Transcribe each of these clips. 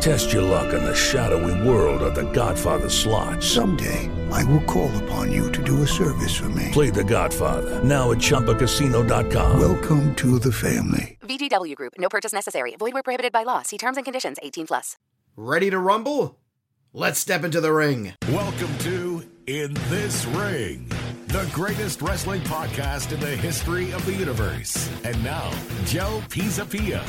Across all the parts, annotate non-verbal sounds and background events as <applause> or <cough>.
Test your luck in the shadowy world of The Godfather slot. Someday, I will call upon you to do a service for me. Play The Godfather now at ChumbaCasino.com. Welcome to the family. VGW Group. No purchase necessary. Void where prohibited by law. See terms and conditions. 18 plus. Ready to rumble? Let's step into the ring. Welcome to In This Ring, the greatest wrestling podcast in the history of the universe. And now, Joe Pisapia.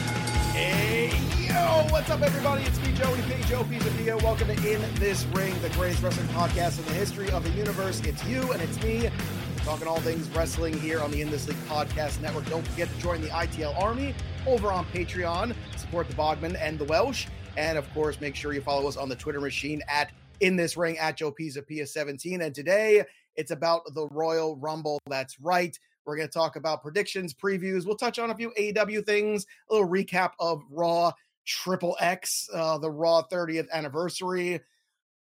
Hey, yo, what's up, everybody? It's me, Joey P. Joe Pisapia. Welcome to In This Ring, the greatest wrestling podcast in the history of the universe. It's you and it's me talking all things wrestling here on the In This League Podcast Network. Don't forget to join the ITL Army over on Patreon. Support the Bogman and the Welsh. And of course, make sure you follow us on the Twitter machine at In This Ring at Joe Pisapia 17. And today it's about the Royal Rumble. That's right. We're going to talk about predictions, previews. We'll touch on a few AEW things, a little recap of Raw Triple X, uh, the Raw 30th anniversary,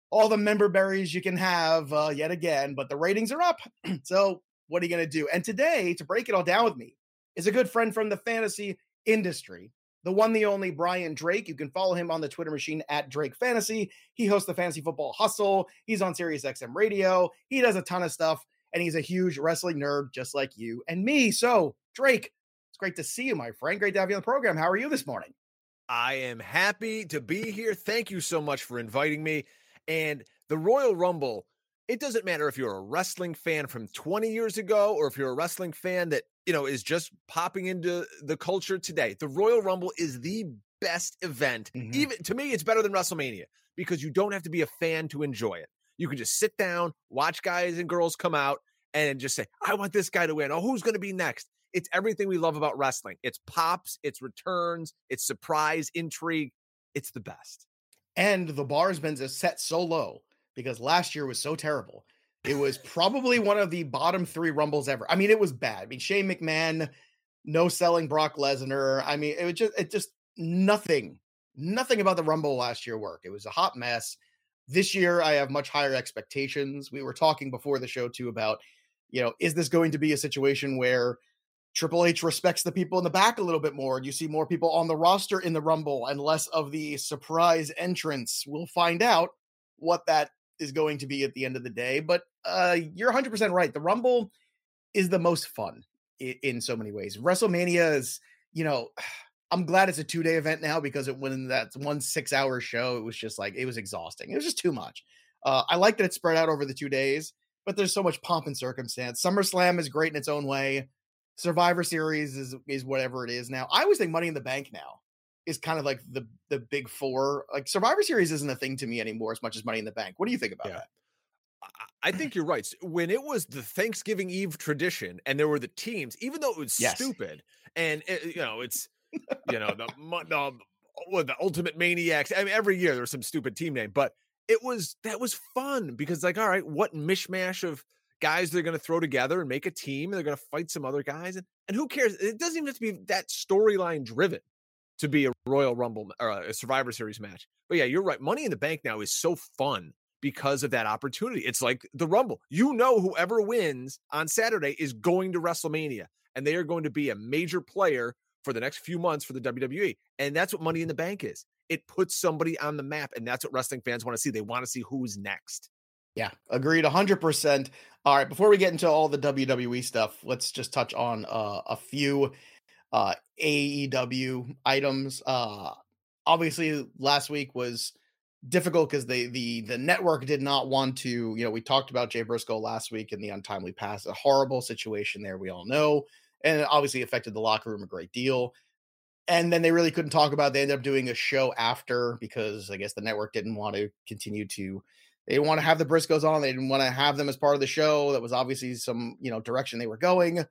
all the member berries you can have uh, yet again, but the ratings are up. <clears throat> so, what are you going to do? And today, to break it all down with me, is a good friend from the fantasy industry, the one, the only Brian Drake. You can follow him on the Twitter machine at Drake Fantasy. He hosts the Fantasy Football Hustle. He's on Sirius XM Radio. He does a ton of stuff and he's a huge wrestling nerd just like you and me. So, Drake, it's great to see you, my friend. Great to have you on the program. How are you this morning? I am happy to be here. Thank you so much for inviting me. And the Royal Rumble, it doesn't matter if you're a wrestling fan from 20 years ago or if you're a wrestling fan that, you know, is just popping into the culture today. The Royal Rumble is the best event. Mm-hmm. Even to me, it's better than WrestleMania because you don't have to be a fan to enjoy it. You can just sit down, watch guys and girls come out, and just say, I want this guy to win. Oh, who's going to be next? It's everything we love about wrestling. It's pops, it's returns, it's surprise, intrigue. It's the best. And the bar has been set so low because last year was so terrible. It was probably one of the bottom three rumbles ever. I mean, it was bad. I mean, Shane McMahon, no selling Brock Lesnar. I mean, it was just it just nothing, nothing about the Rumble last year worked. It was a hot mess. This year, I have much higher expectations. We were talking before the show too about, you know, is this going to be a situation where Triple H respects the people in the back a little bit more? And you see more people on the roster in the Rumble and less of the surprise entrance. We'll find out what that is going to be at the end of the day. But uh, you're 100% right. The Rumble is the most fun in, in so many ways. WrestleMania is, you know, <sighs> I'm glad it's a two day event now because it when that one six hour show, it was just like it was exhausting. It was just too much. Uh, I like that it's spread out over the two days, but there's so much pomp and circumstance. SummerSlam is great in its own way. Survivor Series is is whatever it is now. I always think Money in the Bank now is kind of like the the big four. Like Survivor Series isn't a thing to me anymore as much as Money in the Bank. What do you think about yeah. that? I think you're right. When it was the Thanksgiving Eve tradition and there were the teams, even though it was yes. stupid and it, you know it's you know the the, the Ultimate Maniacs. I mean, every year there's some stupid team name, but it was that was fun because like, all right, what mishmash of guys they're going to throw together and make a team, and they're going to fight some other guys, and and who cares? It doesn't even have to be that storyline driven to be a Royal Rumble or a Survivor Series match. But yeah, you're right. Money in the Bank now is so fun because of that opportunity. It's like the Rumble. You know, whoever wins on Saturday is going to WrestleMania, and they are going to be a major player for the next few months for the WWE. And that's what Money in the Bank is. It puts somebody on the map, and that's what wrestling fans want to see. They want to see who's next. Yeah, agreed 100%. All right, before we get into all the WWE stuff, let's just touch on uh, a few uh, AEW items. Uh, obviously, last week was difficult because the the the network did not want to. You know, we talked about Jay Briscoe last week in the untimely pass, a horrible situation there. We all know and it obviously affected the locker room a great deal. And then they really couldn't talk about. It. They ended up doing a show after because I guess the network didn't want to continue to. They didn't want to have the Briscoes on. They didn't want to have them as part of the show. That was obviously some you know direction they were going.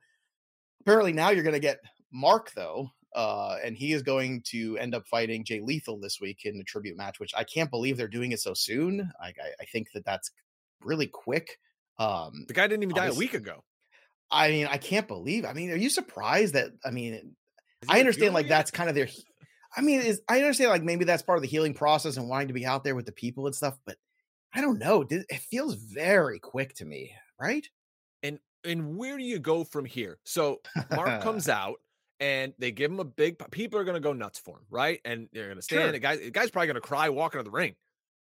Apparently now you're going to get Mark though, uh, and he is going to end up fighting Jay Lethal this week in the tribute match, which I can't believe they're doing it so soon. I, I, I think that that's really quick. Um, the guy didn't even die a week ago. I mean, I can't believe. I mean, are you surprised that? I mean, I understand like that's kind of their I mean, is I understand like maybe that's part of the healing process and wanting to be out there with the people and stuff, but I don't know. It feels very quick to me, right? And and where do you go from here? So Mark comes <laughs> out and they give him a big. People are going to go nuts for him, right? And they're going to stand. Sure. The guy, the guy's probably going to cry walking to the ring,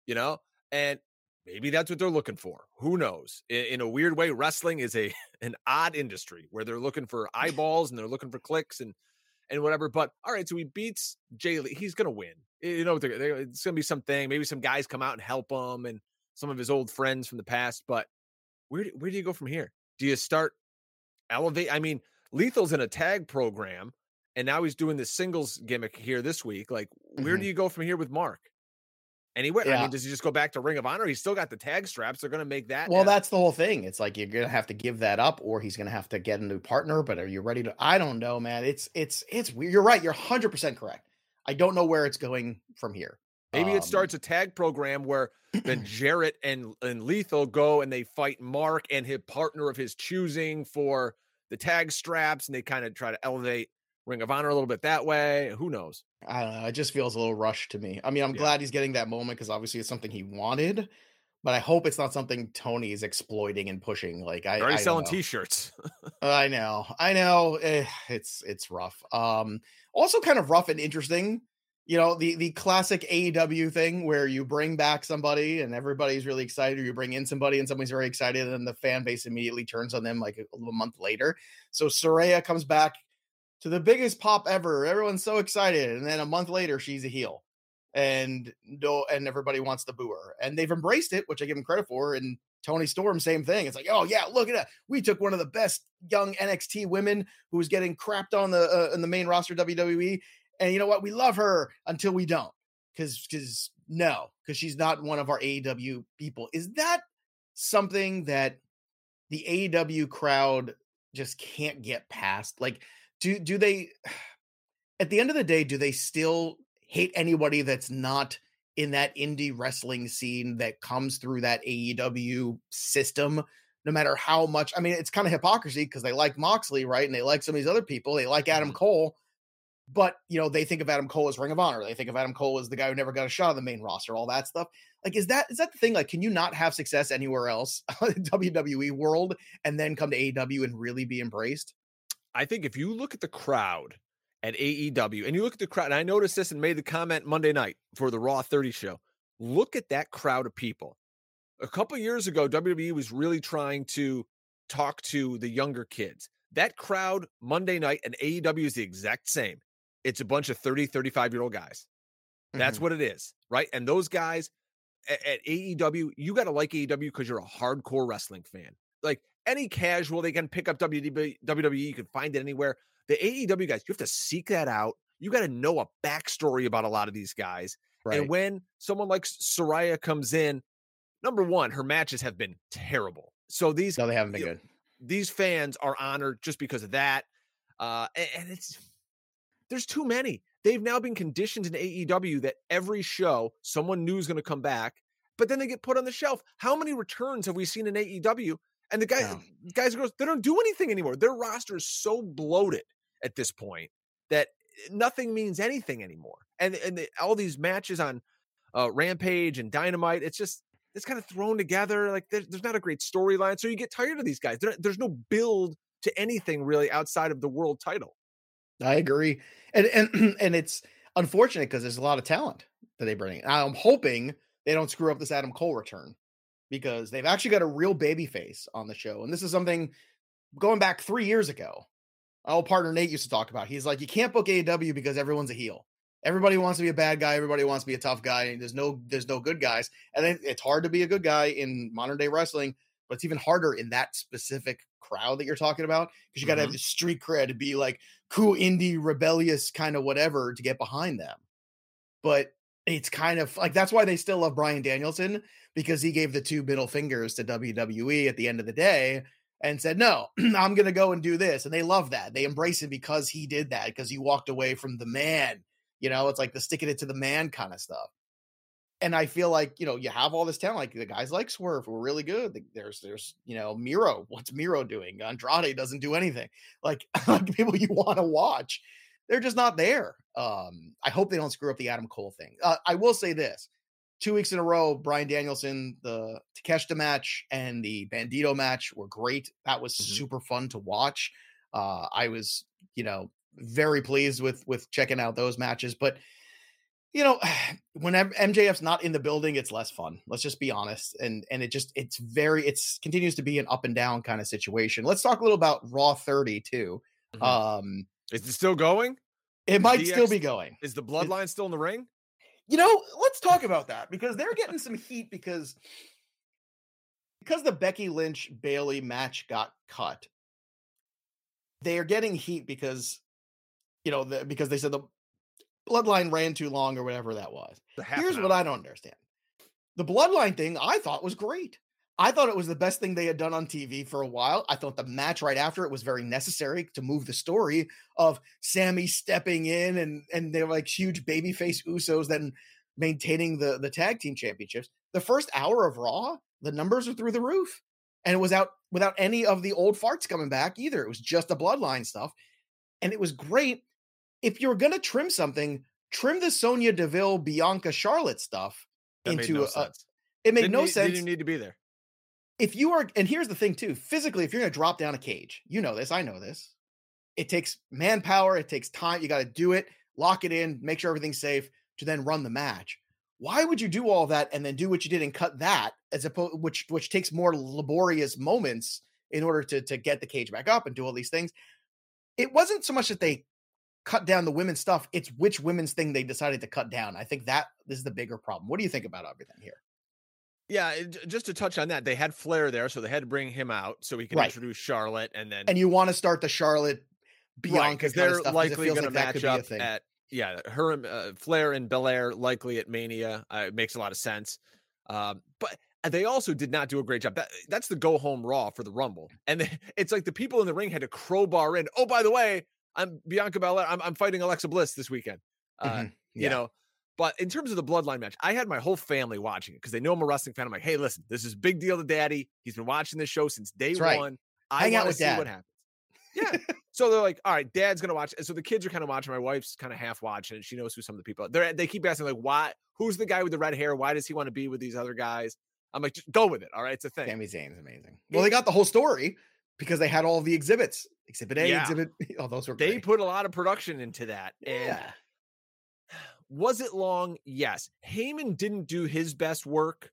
you know. And maybe that's what they're looking for. Who knows? In, in, a weird way, wrestling is a <laughs> an odd industry where they're looking for <laughs> eyeballs and they're looking for clicks and and whatever. But all right, so he beats Jay Lee. He's going to win. You know, they're, they're, it's going to be something. Maybe some guys come out and help him and some of his old friends from the past. But where do, where do you go from here? Do you start elevate? I mean, Lethal's in a tag program, and now he's doing the singles gimmick here this week. Like, where mm-hmm. do you go from here with Mark? Anywhere? Yeah. I mean, does he just go back to Ring of Honor? He's still got the tag straps. They're going to make that. Well, that's the whole thing. It's like you're going to have to give that up, or he's going to have to get a new partner. But are you ready to? I don't know, man. It's it's it's weird. You're right. You're 100 percent correct. I don't know where it's going from here. Maybe um, it starts a tag program where then <clears throat> Jarrett and and Lethal go and they fight Mark and his partner of his choosing for the tag straps, and they kind of try to elevate Ring of Honor a little bit that way. Who knows? I don't know. It just feels a little rushed to me. I mean, I'm yeah. glad he's getting that moment because obviously it's something he wanted, but I hope it's not something Tony is exploiting and pushing. Like I already I selling T-shirts. <laughs> I know, I know. Eh, it's it's rough. Um, also kind of rough and interesting you know the the classic AEW thing where you bring back somebody and everybody's really excited, or you bring in somebody and somebody's very excited, and the fan base immediately turns on them like a, a month later. So Saraya comes back to the biggest pop ever. Everyone's so excited, and then a month later she's a heel, and no, and everybody wants to boo her, and they've embraced it, which I give them credit for. And Toni Storm, same thing. It's like, oh yeah, look at that. We took one of the best young NXT women who was getting crapped on the uh, in the main roster WWE, and you know what? We love her until we don't. Cause because no, because she's not one of our AEW people. Is that something that the AEW crowd just can't get past? Like, do do they <sighs> at the end of the day, do they still hate anybody that's not in that indie wrestling scene that comes through that AEW system? No matter how much, I mean, it's kind of hypocrisy because they like Moxley, right? And they like some of these other people. They like Adam mm-hmm. Cole, but you know they think of Adam Cole as Ring of Honor. They think of Adam Cole as the guy who never got a shot on the main roster. All that stuff. Like, is that is that the thing? Like, can you not have success anywhere else, <laughs> WWE world, and then come to AEW and really be embraced? I think if you look at the crowd at AEW and you look at the crowd, and I noticed this and made the comment Monday night for the Raw 30 show. Look at that crowd of people. A couple years ago, WWE was really trying to talk to the younger kids. That crowd Monday night and AEW is the exact same it's a bunch of 30, 35 year old guys. That's mm-hmm. what it is, right? And those guys at, at AEW, you got to like AEW because you're a hardcore wrestling fan. Like any casual, they can pick up WWE, WWE, you can find it anywhere. The AEW guys, you have to seek that out. You got to know a backstory about a lot of these guys. Right. And when someone like Saraya comes in, number one, her matches have been terrible. So these no, they haven't been good. These fans are honored just because of that. Uh, and, and it's there's too many. They've now been conditioned in AEW that every show someone new is going to come back, but then they get put on the shelf. How many returns have we seen in AEW? And the guys, guys and girls, they don't do anything anymore. Their roster is so bloated at this point that nothing means anything anymore. And and the, all these matches on uh, Rampage and Dynamite, it's just it's kind of thrown together. Like there's, there's not a great storyline, so you get tired of these guys. There, there's no build to anything really outside of the world title. I agree, and and <clears throat> and it's unfortunate because there's a lot of talent that they bring. I'm hoping they don't screw up this Adam Cole return because they've actually got a real baby face on the show, and this is something going back three years ago. Our old partner Nate used to talk about. He's like, you can't book AEW because everyone's a heel. Everybody wants to be a bad guy. Everybody wants to be a tough guy. And there's no there's no good guys, and it's hard to be a good guy in modern day wrestling. But it's even harder in that specific crowd that you're talking about because you got to mm-hmm. have the street cred to be like cool indie rebellious kind of whatever to get behind them. But it's kind of like that's why they still love Bryan Danielson because he gave the two middle fingers to WWE at the end of the day and said, "No, <clears throat> I'm going to go and do this." And they love that. They embrace him because he did that because he walked away from the man. You know, it's like the sticking it to the man kind of stuff and I feel like you know you have all this talent. Like the guys like Swerve were really good. There's there's you know Miro. What's Miro doing? Andrade doesn't do anything. Like, <laughs> like people you want to watch. they're just not there. Um, I hope they don't screw up the Adam Cole thing. Uh, I will say this: two weeks in a row, Bryan Danielson, the Takeshita match and the Bandito match were great. That was mm-hmm. super fun to watch. Uh, I was, you know, very pleased with with checking out those matches, but you know, <sighs> when MJF's not in the building, it's less fun. Let's just be honest. And and it just it's very it's continues to be an up and down kind of situation. Let's talk a little about Raw 30 too. Mm-hmm. Um is it still going? It might DX, still be going. Is the bloodline still in the ring? You know, let's talk about that because they're getting some heat because because the Becky Lynch Bayley match got cut. They are getting heat because you know, the, because they said the bloodline ran too long or whatever that was. Here's what I don't understand. The bloodline thing I thought was great. I thought it was the best thing they had done on TV for a while. I thought the match right after it was very necessary to move the story of Sami stepping in and and they're like huge babyface Usos then maintaining the the tag team championships. The first hour of Raw, the numbers are through the roof, and it was out without any of the old farts coming back either. It was just the bloodline stuff, and it was great if you're going to trim something, trim the Sonya Deville, Bianca, Charlotte stuff that into no a. It made didn't no sense. Didn't need to be there. If you are, and here's the thing too: physically, if you're going to drop down a cage, you know this. I know this. It takes manpower. It takes time. You got to do it, lock it in, make sure everything's safe to then run the match. Why would you do all that and then do what you did and cut that as opposed, which which takes more laborious moments in order to to get the cage back up and do all these things? It wasn't so much that they cut down the women's stuff. It's which women's thing they decided to cut down. I think that is the bigger problem. What do you think about everything here? Yeah, just to touch on that, they had Flair there, so they had to bring him out so he could right. introduce Charlotte, and then and you want to start the Charlotte Bianca right, they're likely going like to match up at yeah, her uh, Flair and Belair likely at Mania. Uh, it makes a lot of sense, um, but they also did not do a great job. That, that's the go home Raw for the Rumble, and they, <laughs> it's like the people in the ring had to crowbar in. Oh, by the way, I'm Bianca Belair. I'm, I'm fighting Alexa Bliss this weekend. Uh, mm-hmm. yeah. You know, but in terms of the bloodline match, I had my whole family watching it because they know I'm a wrestling fan. I'm like, hey, listen, this is big deal to daddy. He's been watching this show since day one. I want to see dad. what happens. Yeah. <laughs> so they're like, all right, dad's gonna watch. And so the kids are kind of watching. My wife's kind of half watching, and she knows who some of the people are. They're, they keep asking, like, why? Who's the guy with the red hair? Why does he want to be with these other guys? I'm like, just go with it. All right, it's a thing. Sami Zayn's amazing. Well, they got the whole story because they had all the exhibits. Exhibit A, yeah. exhibit. Oh, those were. They put a lot of production into that. Yeah. was it long? Yes. Heyman didn't do his best work.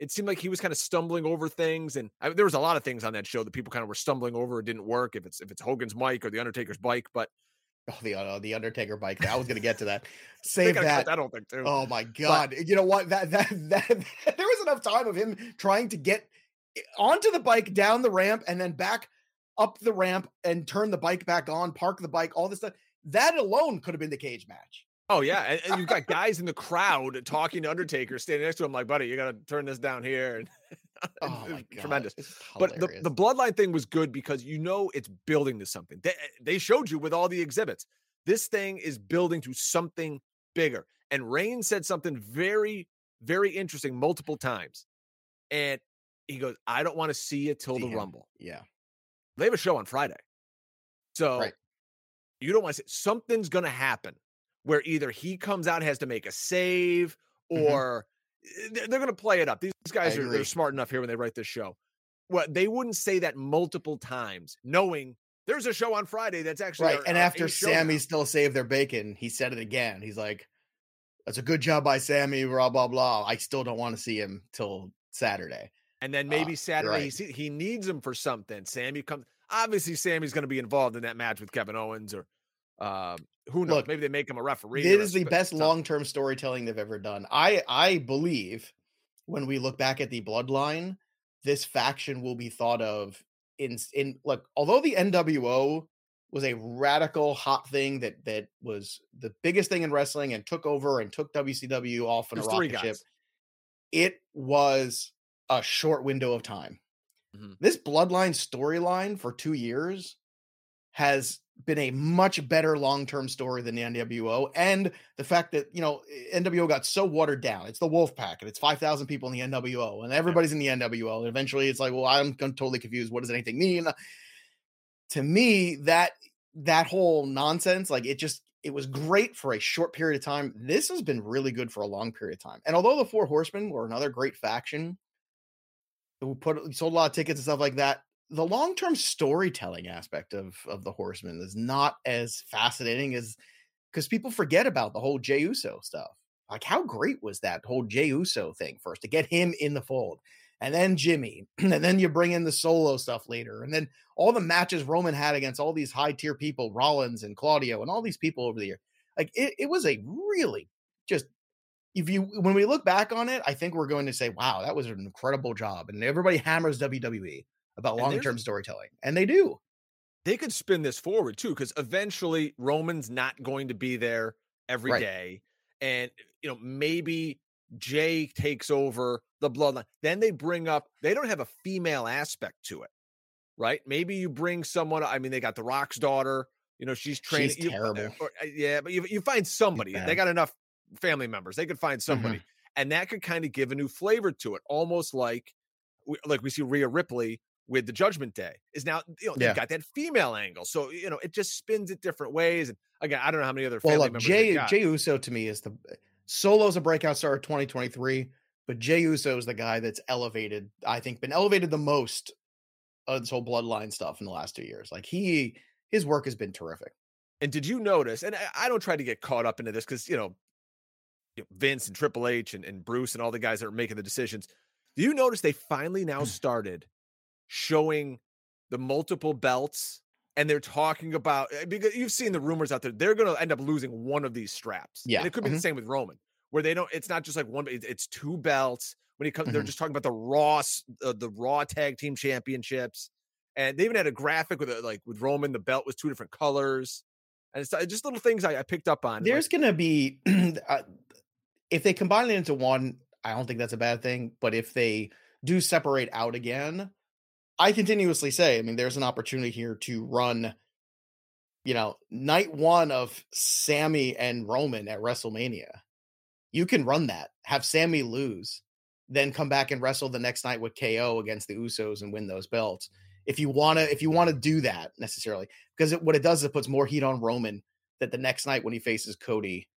It seemed like he was kind of stumbling over things, and I, there was a lot of things on that show that people kind of were stumbling over. It didn't work. If it's if it's Hogan's mic or the Undertaker's bike, but Oh, the uh, the Undertaker bike. I was going to get to that. <laughs> Save that. I don't think too. Oh my god! But, you know what? That, that that <laughs> that there was enough time of him trying to get onto the bike, down the ramp, and then back up the ramp and turn the bike back on, park the bike, all this stuff. That alone could have been the cage match. Oh yeah, and, and you've got guys in the crowd talking to Undertaker, standing next to him, like, "Buddy, you got to turn this down here." <laughs> Oh my God, tremendous. But the, the bloodline thing was good because you know it's building to something. They, they showed you with all the exhibits. This thing is building to something bigger. And Reign said something very, very interesting multiple times. And he goes, I don't want to see it till see the him. Rumble. Yeah. They have a show on Friday. So right. you don't want to say something's going to happen where either he comes out has to make a save mm-hmm. or mm-hmm. they're going to play it up. These guys are they're smart enough here when they write this show. Well, they wouldn't say that multiple times, knowing there's a show on Friday that's actually right. Our, and after Sami still saved their bacon, he said it again. He's like, "That's a good job by Sami." Blah blah blah. I still don't want to see him till Saturday. And then maybe uh, Saturday right. he, he needs him for something. Sami comes. Obviously, Sami's going to be involved in that match with Kevin Owens, or um, who knows? Look, maybe they make him a referee. It is the best long term storytelling they've ever done. I I believe when we look back at the bloodline, this faction will be thought of in in look. Although the NWO was a radical hot thing that that was the biggest thing in wrestling and took over and took WCW off on a rocket ship. It was a short window of time. Mm-hmm. This bloodline storyline for two years has been a much better long-term story than the NWO and the fact that you know NWO got so watered down. It's the Wolf Pack and it's 5,000 people in the NWO and everybody's yeah. in the NWO and eventually it's like well I'm totally confused what does anything mean? To me that that whole nonsense like it just it was great for a short period of time. This has been really good for a long period of time. And although the Four Horsemen were another great faction, who put sold a lot of tickets and stuff like that, the long term storytelling aspect of of the Horsemen is not as fascinating as because people forget about the whole Jey Uso stuff. Like, how great was that whole Jey Uso thing first to get him in the fold? and then Jimmy, <clears throat> and then you bring in the solo stuff later, and then all the matches Roman had against all these high tier people, Rollins and Claudio, and all these people over the year. Like it, it was a really just if you when we look back on it, I think we're going to say, wow, that was an incredible job. And everybody hammers WWE about long term storytelling, and they do. They could spin this forward too, because eventually Roman's not going to be there every right. day, and you know maybe Jey takes over the bloodline. Then they bring up, they don't have a female aspect to it, right? Maybe you bring someone, I mean, they got the Rock's daughter, you know, she's training. She's terrible. Or, uh, yeah, but you, you find somebody, they got enough family members, they could find somebody. Mm-hmm. And that could kind of give a new flavor to it, almost like like we see Rhea Ripley with the Judgment Day is now you know they've got that female angle, so you know it just spins it different ways. And again, I don't know how many other family well, look, members. Jey Jey Uso to me is the Solo's a breakout star of 2023, but Jey Uso is the guy that's elevated, I think, been elevated the most of this whole bloodline stuff in the last two years. Like he, his work has been terrific. And did you notice? And I, don't try to get caught up into this because you know Vince and Triple H and, and Bruce and all the guys that are making the decisions. Do you notice they finally now hmm. started showing the multiple belts and they're talking about eh, because you've seen the rumors out there they're going to end up losing one of these straps. Yeah, and it could be mm-hmm. the same with Roman, where they don't. It's not just like one, it's two belts. When he comes, mm-hmm. they're just talking about the Raw, uh, the Raw Tag Team Championships, and they even had a graphic with it, like with Roman, the belt was two different colors, and it's uh, just little things I, I picked up on. There's like, going to be <clears throat> uh, if they combine it into one, I don't think that's a bad thing. But if they do separate out again, I continuously say, I mean, there's an opportunity here to run, you know, night one of Sami and Roman at WrestleMania. You can run that, have Sami lose, then come back and wrestle the next night with KO against the Usos and win those belts. If you want to, if you want to do that necessarily, because what it does is it puts more heat on Roman that the next night when he faces Cody,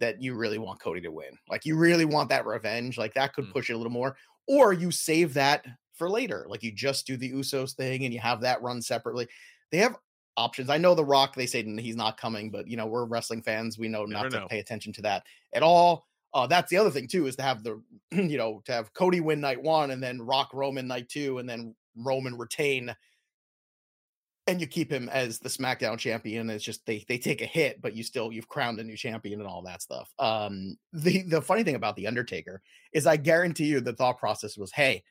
that you really want Cody to win. Like you really want that revenge. Like that could mm. push it a little more. Or you save that for later. Like you just do the Usos thing and you have that run separately. They have options. I know The Rock, they say he's not coming, but you know, we're wrestling fans. We know not to know. pay attention to that at all. Uh, that's the other thing too, is to have the, <clears throat> you know, to have Cody win night one and then Rock Roman night two and then Roman retain and you keep him as the SmackDown champion. It's just they they take a hit, but you still you've crowned a new champion and all that stuff. Um, the the funny thing about the Undertaker is I guarantee you the thought process was, hey,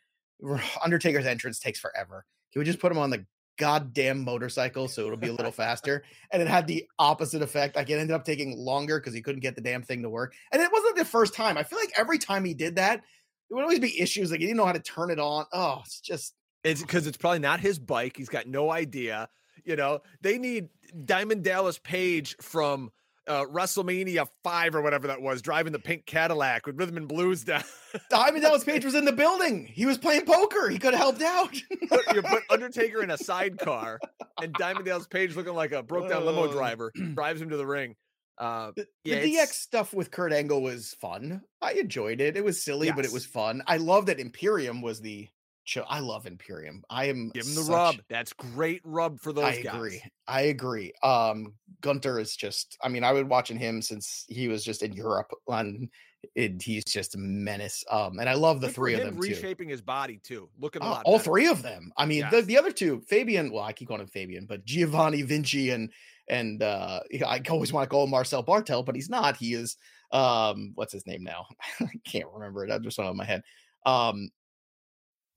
Undertaker's entrance takes forever. Can we just put him on the goddamn motorcycle so it'll be a little faster? And it had the opposite effect. Like it ended up taking longer because he couldn't get the damn thing to work. And it wasn't the first time. I feel like every time he did that, there would always be issues. Like he didn't know how to turn it on. Oh, it's just. It's because it's probably not his bike. He's got no idea. You know, they need Diamond Dallas Page from uh, WrestleMania five or whatever that was, driving the pink Cadillac with rhythm and blues down. <laughs> Diamond Dallas Page was in the building. He was playing poker. He could have helped out. put, you put <laughs> Undertaker in a sidecar, and Diamond Dallas Page looking like a broke down limo driver <clears throat> drives him to the ring. Uh, the, yeah, the DX stuff with Kurt Angle was fun. I enjoyed it. It was silly, yes. but it was fun. I love that Imperium was the I love Imperium. I am give him the such, rub. That's great rub for those I guys. agree. I agree. Um, Gunther is just. I mean, I been watching him since he was just in Europe, and it, he's just a menace. Um, and I love the Good three of them reshaping too. his body too. Looking oh, all three of them. I mean, yes. the, the other two, Fabian. Well, I keep calling him Fabian, but Giovanni Vinci and and uh, I always want to call him Marcel Bartel, but he's not. He is. Um, what's his name now? <laughs> I can't remember it. I just went on my head. Um,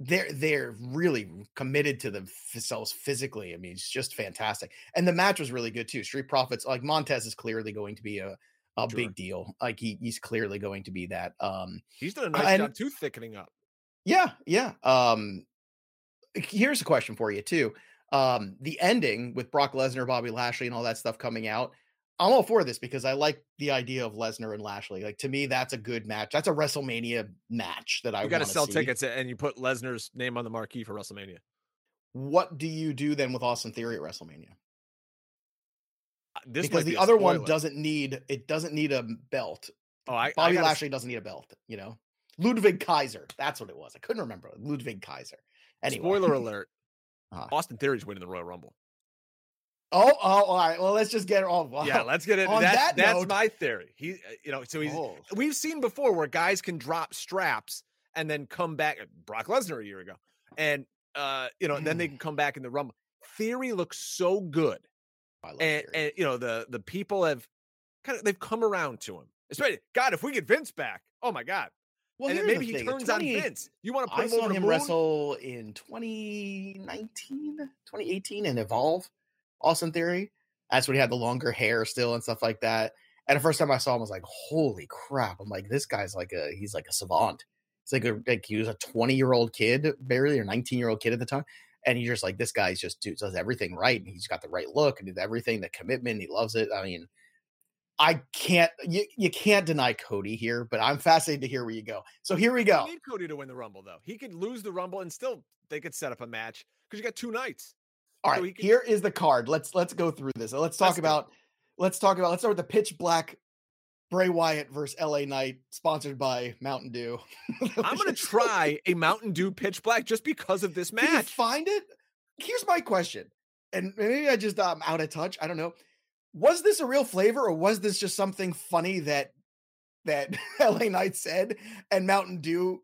they're they're really committed to themselves physically. I mean, it's just fantastic. And the match was really good too. Street Profits, like Montez is clearly going to be a a sure. big deal. Like he he's clearly going to be that. Um he's done a nice and, job too thickening up. Yeah, yeah. Um here's a question for you too. Um the ending with Brock Lesnar, Bobby Lashley, and all that stuff coming out. I'm all for this because I like the idea of Lesnar and Lashley. Like to me, that's a good match. That's a WrestleMania match that I. You got to sell see. tickets and you put Lesnar's name on the marquee for WrestleMania. What do you do then with Austin Theory at WrestleMania? this because the other one doesn't need it doesn't need a belt. Oh, I, Bobby I gotta, Lashley doesn't need a belt. You know, Ludwig Kaiser. That's what it was. I couldn't remember Ludwig Kaiser. Anyway. Spoiler alert: <laughs> uh-huh. Austin Theory's winning the Royal Rumble. Oh, oh, all right. Well, let's just get it all. <laughs> Yeah, let's get it. That, that that's note, my theory. He, uh, you know, so he's. Oh. We've seen before where guys can drop straps and then come back. Brock Lesnar a year ago, and uh, you know, then they Mm. can come back in the Rumble. Theory looks so good, I love and, Theory. and you know the the people have kind of they've come around to him. Especially, God, if we get Vince back, oh my God, well, and maybe he thing. turns 20 on Vince. You want to put I him saw him wrestle in 2019, 2018 and Evolve, Austin Theory. That's when he had the longer hair still and stuff like that. And the first time I saw him, I was like, "Holy crap!" I'm like, "This guy's like a he's like a savant. He's like a like he was a 20 year old kid, barely or 19 year old kid at the time, and he's just like this guy's just dude, does everything right, and he's got the right look and did everything, the commitment, he loves it. I mean, I can't you, you can't deny Cody here, but I'm fascinated to hear where you go. So here we go. You need Cody to win the Rumble, though. He could lose the Rumble and still they could set up a match because you got two nights. All So right, can- here is the card. Let's let's go through this. Let's talk Let's go. about let's talk about let's start with the pitch black Bray Wyatt versus LA Knight, sponsored by Mountain Dew. <laughs> I'm gonna try a Mountain Dew Pitch Black just because of this match. Find it? Here's my question, and maybe I just I'm um out of touch. I don't know. Was this a real flavor, or was this just something funny that that <laughs> LA Knight said, and Mountain Dew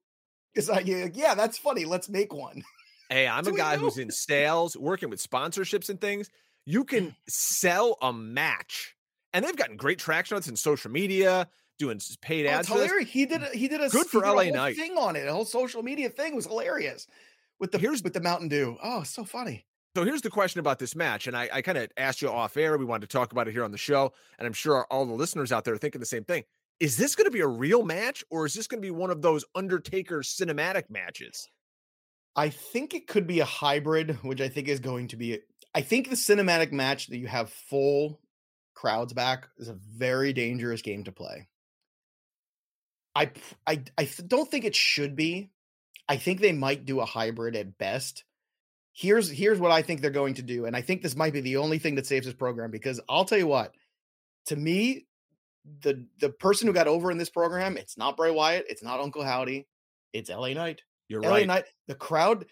is like, yeah, yeah, that's funny. Let's make one. Hey, I'm a guy who's in sales, working with sponsorships and things. You can <sighs> sell a match, and they've gotten great traction on this in social media, doing paid Oh, ads. it's for this. hilarious. He did. A, he did a Good for LA Knight. thing on it. A whole social media thing was hilarious with the Here's- with the Mountain Dew. Oh, so funny. So here's the question about this match, and I, I kind of asked you off air. We wanted to talk about it here on the show, and I'm sure all the listeners out there are thinking the same thing. Is this going to be a real match, or is this going to be one of those Undertaker cinematic matches? I think it could be a hybrid, which I think is going to be. I think the cinematic match that you have full crowds back is a very dangerous game to play. I I I don't think it should be. I think they might do a hybrid at best. Here's here's what I think they're going to do, and I think this might be the only thing that saves this program because I'll tell you what, to me, the the person who got over in this program, it's not Bray Wyatt, it's not Uncle Howdy, it's LA Knight. You're LA right. Knight, the crowd,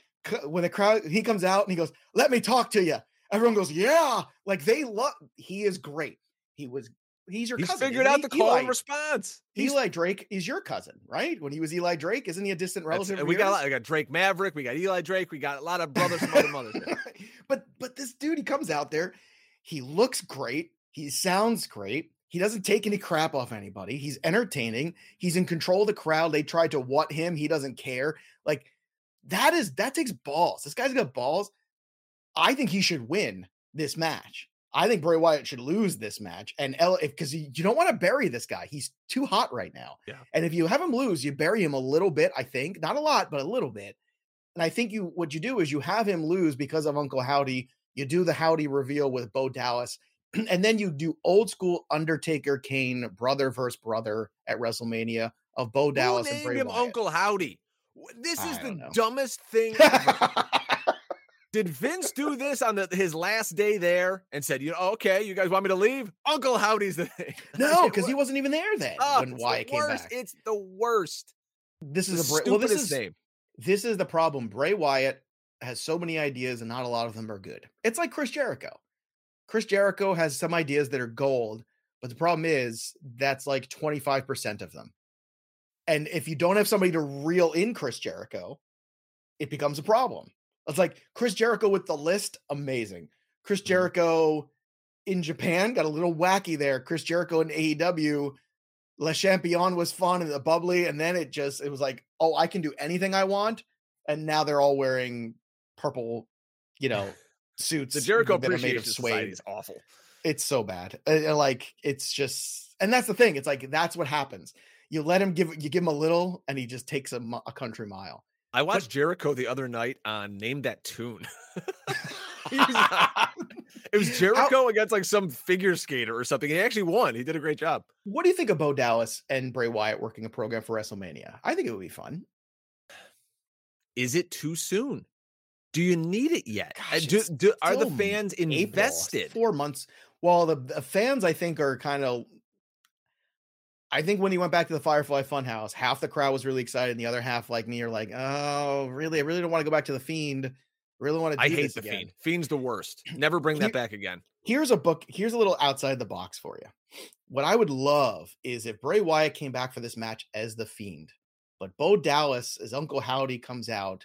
when the crowd, he comes out and he goes, "Let me talk to you." Everyone goes, "Yeah!" Like they love. He is great. He was. He's your He's cousin. figured out the call and response. He's, Eli Drake is your cousin, right? When he was Eli Drake, isn't he a distant relative? we got lot, we got Drake Maverick, we got Eli Drake, we got a lot of brothers from other mothers. <laughs> but but this dude, he comes out there, he looks great, he sounds great. He doesn't take any crap off anybody. He's entertaining. He's in control of the crowd. They tried to what him. He doesn't care. Like that is that takes balls. This guy's got balls. I think he should win this match. I think Bray Wyatt should lose this match. And L if because you don't want to bury this guy. He's too hot right now. Yeah. And if you have him lose, you bury him a little bit, I think. Not a lot, but a little bit. And I think you what you do is you have him lose because of Uncle Howdy. You do the Howdy reveal with Bo Dallas, <clears throat> and then you do old school Undertaker Kane brother versus brother at WrestleMania of Bo Dallas Who and Bray him Wyatt. Uncle Howdy? This is the know. dumbest <laughs> thing ever. Did Vince do this on the, his last day there and said, you know, okay, you guys want me to leave? Uncle Howdy's the thing. <laughs> no, because he wasn't even there then Oh, when Wyatt the came worst. back. It's the worst. This The is a Bray, well, this is name. this is the problem. Bray Wyatt has so many ideas, and not a lot of them are good. It's like Chris Jericho. Chris Jericho has some ideas that are gold, but the problem is that's like 25% of them. And if you don't have somebody to reel in Chris Jericho, it becomes a problem. It's like Chris Jericho with the list, amazing. Chris Mhm. Jericho in Japan got a little wacky there. Chris Jericho in AEW, Le Champion was fun and the bubbly, and then it just it was like, oh, I can do anything I want, and now they're all wearing purple, you know, <laughs> suits. The Jericho that are made of Appreciation Society suede. is awful. It's so bad. Uh, uh, like it's just, and that's the thing. It's like that's what happens. You let him give you give him a little, and he just takes a, a country mile. I watched Jericho the other night on Name That Tune. <laughs> He was on- <laughs> <laughs> it was Jericho against like some figure skater or something. He actually won. He did a great job. What do you think of Bo Dallas and Bray Wyatt working a program for WrestleMania? I think it would be fun. Is it too soon? Do you need it yet? Uh, Gosh, do, do, are the fans April, invested? four months. Well, the, the fans, I think, are kind of. I think when he went back to the Firefly Funhouse, half the crowd was really excited, and the other half, like me, are like, "Oh, really? I really don't want to go back to the Fiend. really want to." I hate the again. Fiend. Fiend's the worst. <clears throat> Never bring that back again. Here's a book. Here's a little outside the box for you. What I would love is if Bray Wyatt came back for this match as the Fiend, but Bo Dallas as Uncle Howdy comes out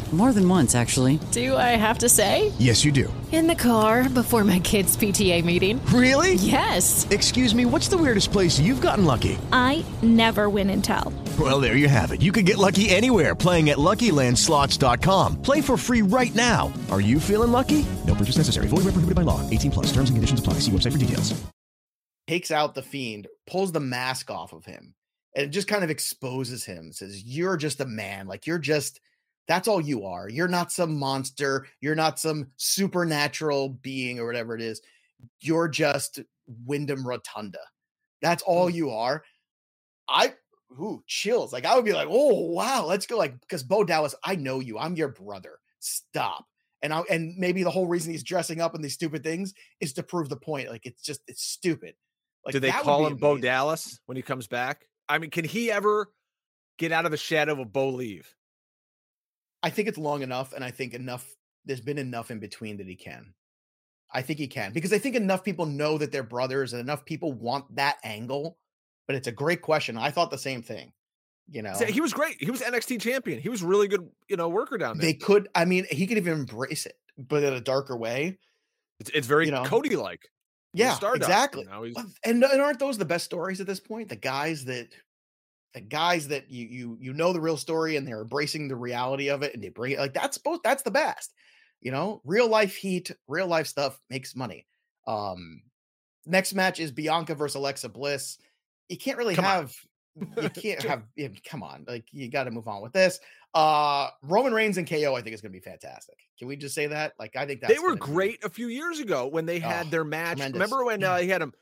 More than once, actually. Do I have to say? Yes, you do. In the car before my kids' PTA meeting. Really? Yes. Excuse me, what's the weirdest place you've gotten lucky? I never win and tell. Well, there you have it. You can get lucky anywhere playing at LuckyLandSlots.com. Play for free right now. Are you feeling lucky? No purchase necessary. Void where prohibited by law. 18 plus. Terms and conditions apply. See website for details. Takes out the fiend, pulls the mask off of him, and it just kind of exposes him. Says, "You're just a man. Like you're just." That's all you are. You're not some monster. You're not some supernatural being or whatever it is. You're just Wyndham Rotunda. That's all mm. you are. I ooh, chills. Like I would be like, oh wow, let's go. Like, because Bo Dallas, I know you. I'm your brother. Stop. And I and maybe the whole reason he's dressing up in these stupid things is to prove the point. Like it's just it's stupid. Like, Do they call him Bo Dallas when he comes back? I mean, can he ever get out of the shadow of Bo leave? I think it's long enough, and I think enough. There's been enough in between that he can. I think he can because I think enough people know that they're brothers, and enough people want that angle. But it's a great question. I thought the same thing. You know, he was great. He was NXT champion. He was really good. You know, worker down there. They could. I mean, he could even embrace it, but in a darker way. It's, it's very you know, Cody like. Yeah, exactly. You know, and, and aren't those the best stories at this point? The guys that the guys that you you you know the real story and they're embracing the reality of it and they bring it like that's both that's the best you know? Real life heat real life stuff makes money. Um next match is bianca versus alexa bliss. You can't really come have you <laughs> can't have come on like you got to move on with this. Uh roman reigns and ko i think is going to be fantastic. Can we just say that? Like i think that they were great be... a few years ago when they had oh, their match. tremendous. remember when uh, he had him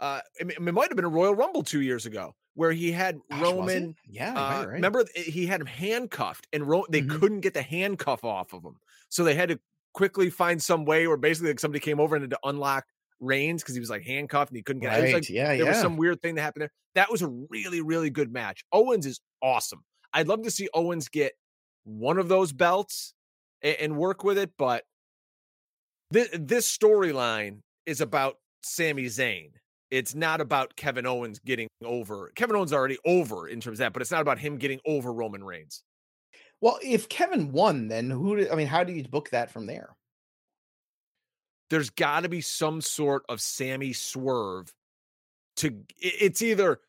uh it, it might have been a royal rumble two years ago where he had Gosh, Roman. Yeah, uh, right, remember he had him handcuffed, and Ro- they mm-hmm. couldn't get the handcuff off of him, so they had to quickly find some way where basically like somebody came over and had to unlock Reigns because he was like handcuffed and he couldn't get right. out. Like, yeah, there yeah. was some weird thing that happened there. That was a really, really good match. Owens is awesome. I'd love to see Owens get one of those belts and, and work with it, but this, this storyline is about Sami Zayn it's not about Kevin Owens getting over. Kevin Owens already over in terms of that, but it's not about him getting over Roman Reigns. Well, if Kevin won, then who? Do, I mean, how do you book that from there? There's got to be some sort of Sami swerve. To it's either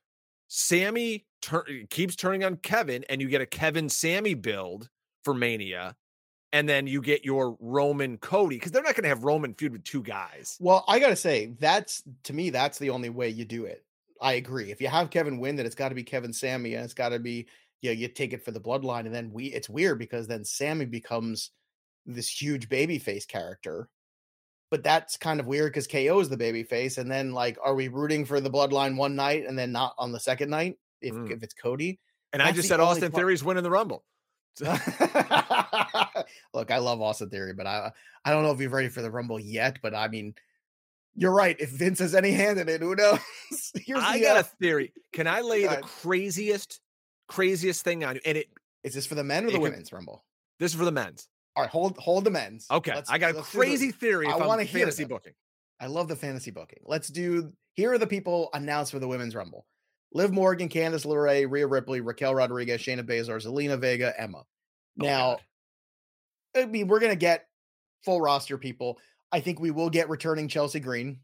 Sami tur- keeps turning on Kevin, and you get a Kevin Sami build for Mania, and then you get your Roman Cody because they're not going to have Roman feud with two guys. Well, I got to say that's to me that's the only way you do it. I agree. If you have Kevin win, that it's got to be Kevin Sami, and it's got to be you know, you take it for the bloodline, and then we it's weird because then Sami becomes this huge baby face character. But that's kind of weird because KO is the baby face, and then like, are we rooting for the bloodline one night and then not on the second night if mm. if it's Cody? And that's I just said Austin part. Theory's winning the Rumble. <laughs> Look, I love Austin Theory, but I I don't know if he's ready for the Rumble yet. But I mean, you're right. If Vince has any hand in it, who knows? <laughs> Here's I the, got uh, a theory. Can I lay the craziest, craziest thing on you? And it is this for the men or the women's Rumble? This is for the men's. All right, hold hold the men's. Okay, let's, I got a crazy theory. I want to fantasy booking. I love the fantasy booking. Let's do. Here are the people announced for the women's Rumble. Liv Morgan, Candice LeRae, Rhea Ripley, Raquel Rodriguez, Shayna Baszler, Zelina Vega, Emma. Oh now, I mean, we're gonna get full roster people. I think we will get returning Chelsea Green.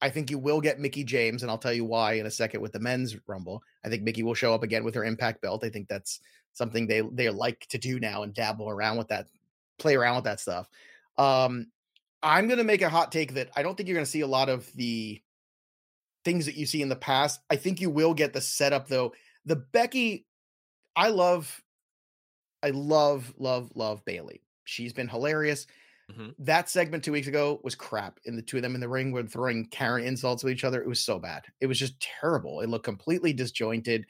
I think you will get Mickie James, and I'll tell you why in a second with the men's rumble. I think Mickie will show up again with her impact belt. I think that's something they they like to do now and dabble around with that, play around with that stuff. Um, I'm gonna make a hot take that I don't think you're gonna see a lot of the things that you see in the past. I think you will get the setup though. The Becky, I love, I love, love, love Bayley. She's been hilarious. Mm-hmm. That segment two weeks ago was crap. In the two of them in the ring were throwing Karen insults with each other. It was so bad. It was just terrible. It looked completely disjointed.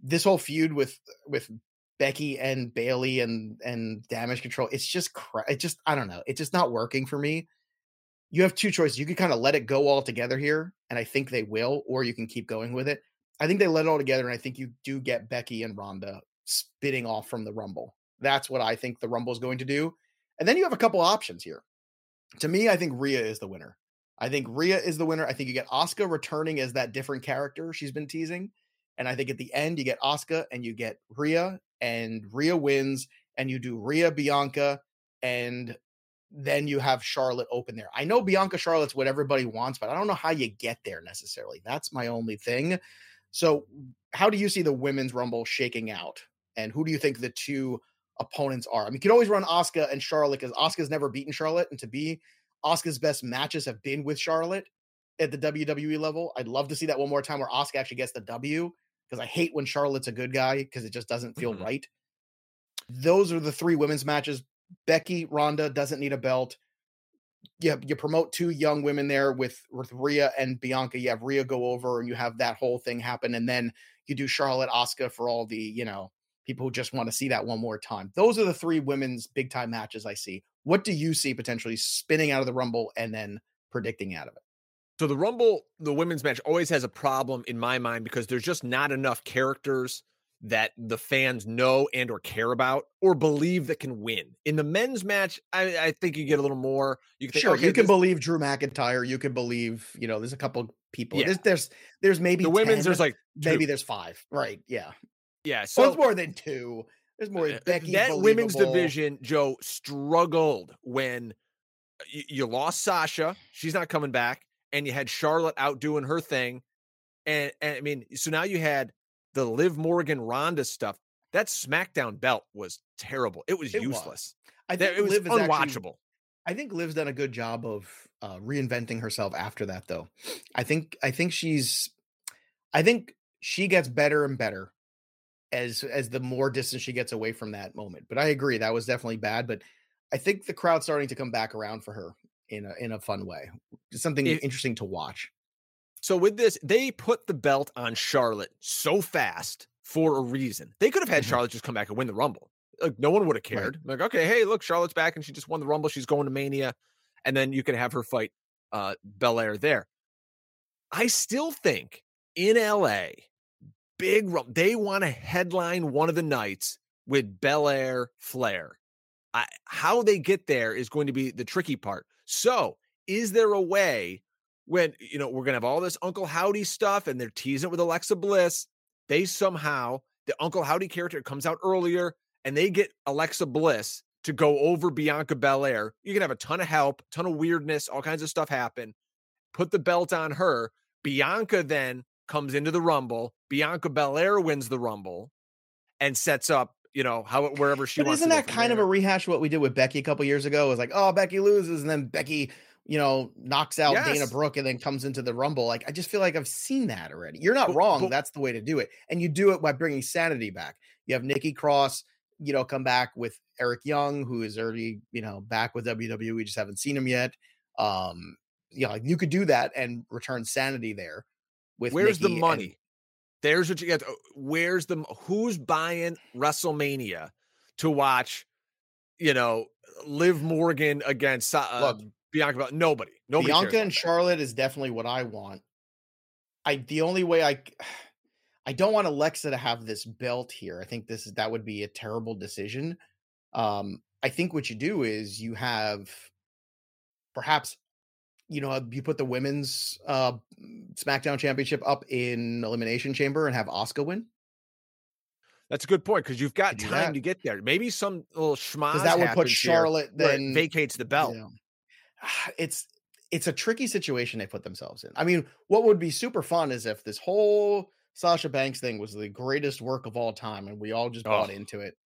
This whole feud with with Becky and Bayley and and Damage CTRL. It's just crap. It just I don't know. It's just not working for me. You have two choices. You can kind of let it go all together here, and I think they will, or you can keep going with it. I think they let it all together, and I think you do get Becky and Ronda spitting off from the Rumble. That's what I think the Rumble is going to do. And then you have a couple options here. To me, I think Rhea is the winner. I think Rhea is the winner. I think you get Asuka returning as that different character she's been teasing. And I think at the end, you get Asuka and you get Rhea, and Rhea wins, and you do Rhea Bianca, and then you have Charlotte open there. I know Bianca Charlotte's what everybody wants, but I don't know how you get there necessarily. That's my only thing. So, how do you see the women's rumble shaking out? And who do you think the two opponents are. I mean, you can always run Asuka and Charlotte because Asuka's never beaten Charlotte, and to be Asuka's best matches have been with Charlotte at the WWE level. I'd love to see that one more time where Asuka actually gets the W because I hate when Charlotte's a good guy because it just doesn't feel mm-hmm. right. Those are the three women's matches. Becky Ronda doesn't need a belt. You, you promote two young women there with with Rhea and Bianca. You have Rhea go over and you have that whole thing happen, and then you do Charlotte Asuka for all the you know people who just want to see that one more time. Those are the three women's big time matches I see. What do you see potentially spinning out of the Rumble and then predicting out of it? So the Rumble, the women's match always has a problem in my mind because there's just not enough characters that the fans know and or care about or believe that can win. In the men's match, I, I think you get a little more. You can sure, okay, you can this... believe Drew McIntyre. You can believe, you know, there's a couple people. Yeah. There's, there's there's maybe the women's. 10, there's like two. maybe there's five. Right? Yeah. Yeah, so well, it's more than two. There's more. Uh, Becky that women's division, Joe, struggled when you, you lost Sasha. She's not coming back, and you had Charlotte out doing her thing, and, and I mean, so now you had the Liv Morgan Ronda stuff. That SmackDown belt was terrible. It was it useless. Was. I think it was Liv unwatchable. Actually, I think Liv's done a good job of uh, reinventing herself after that, though. I think I think she's, I think she gets better and better as as the more distance she gets away from that moment. But I agree that was definitely bad. But I think the crowd's starting to come back around for her in a in a fun way. It's something it, interesting to watch. So with this, they put the belt on Charlotte so fast for a reason. They could have had mm-hmm. Charlotte just come back and win the Rumble. Like no one would have cared. Right. Like, okay, hey, look, Charlotte's back and she just won the Rumble. She's going to Mania, and then you can have her fight uh Belair there. I still think in LA, big rum. they want to headline one of the nights with Belair Flair. I, how they get there is going to be the tricky part. So, is there a way when you know we're to have all this Uncle Howdy stuff and they're teasing it with Alexa Bliss? They somehow the Uncle Howdy character comes out earlier and they get Alexa Bliss to go over Bianca Belair. You can have a ton of help, ton of weirdness, all kinds of stuff happen. Put the belt on her. Bianca then comes into the Rumble. Bianca Belair wins the Rumble and sets up, you know, how wherever she but wants. Isn't that kind there. of a rehash of what we did with Becky a couple years ago? It was like, oh, Becky loses, and then Becky, you know, knocks out yes. Dana Brooke and then comes into the Rumble. Like, I just feel like I've seen that already. You're not but, wrong. But, That's the way to do it, and you do it by bringing sanity back. You have Nikki Cross, you know, come back with Eric Young, who is already, you know, back with WWE. We just haven't seen him yet. Um, you know, you could do that and return sanity there with where's Nikki the money? And, There's what you get. Oh, where's the who's buying WrestleMania to watch? You know, Liv Morgan against uh, Look, Bianca. Nobody. Nobody. Bianca and Charlotte is definitely what I want. I the only way I <sighs> I don't want Alexa to have this belt here. I think this is that would be a terrible decision. Um, I think what you do is you have perhaps you know, you put the women's uh SmackDown Championship up in Elimination Chamber and have Asuka win. That's a good point because you've got time that. to get there. Maybe some little schmaz that would put Charlotte then vacates the belt. You know, it's it's a tricky situation they put themselves in. I mean, what would be super fun is if this whole Sasha Banks thing was the greatest work of all time and we all just bought Oh. into it.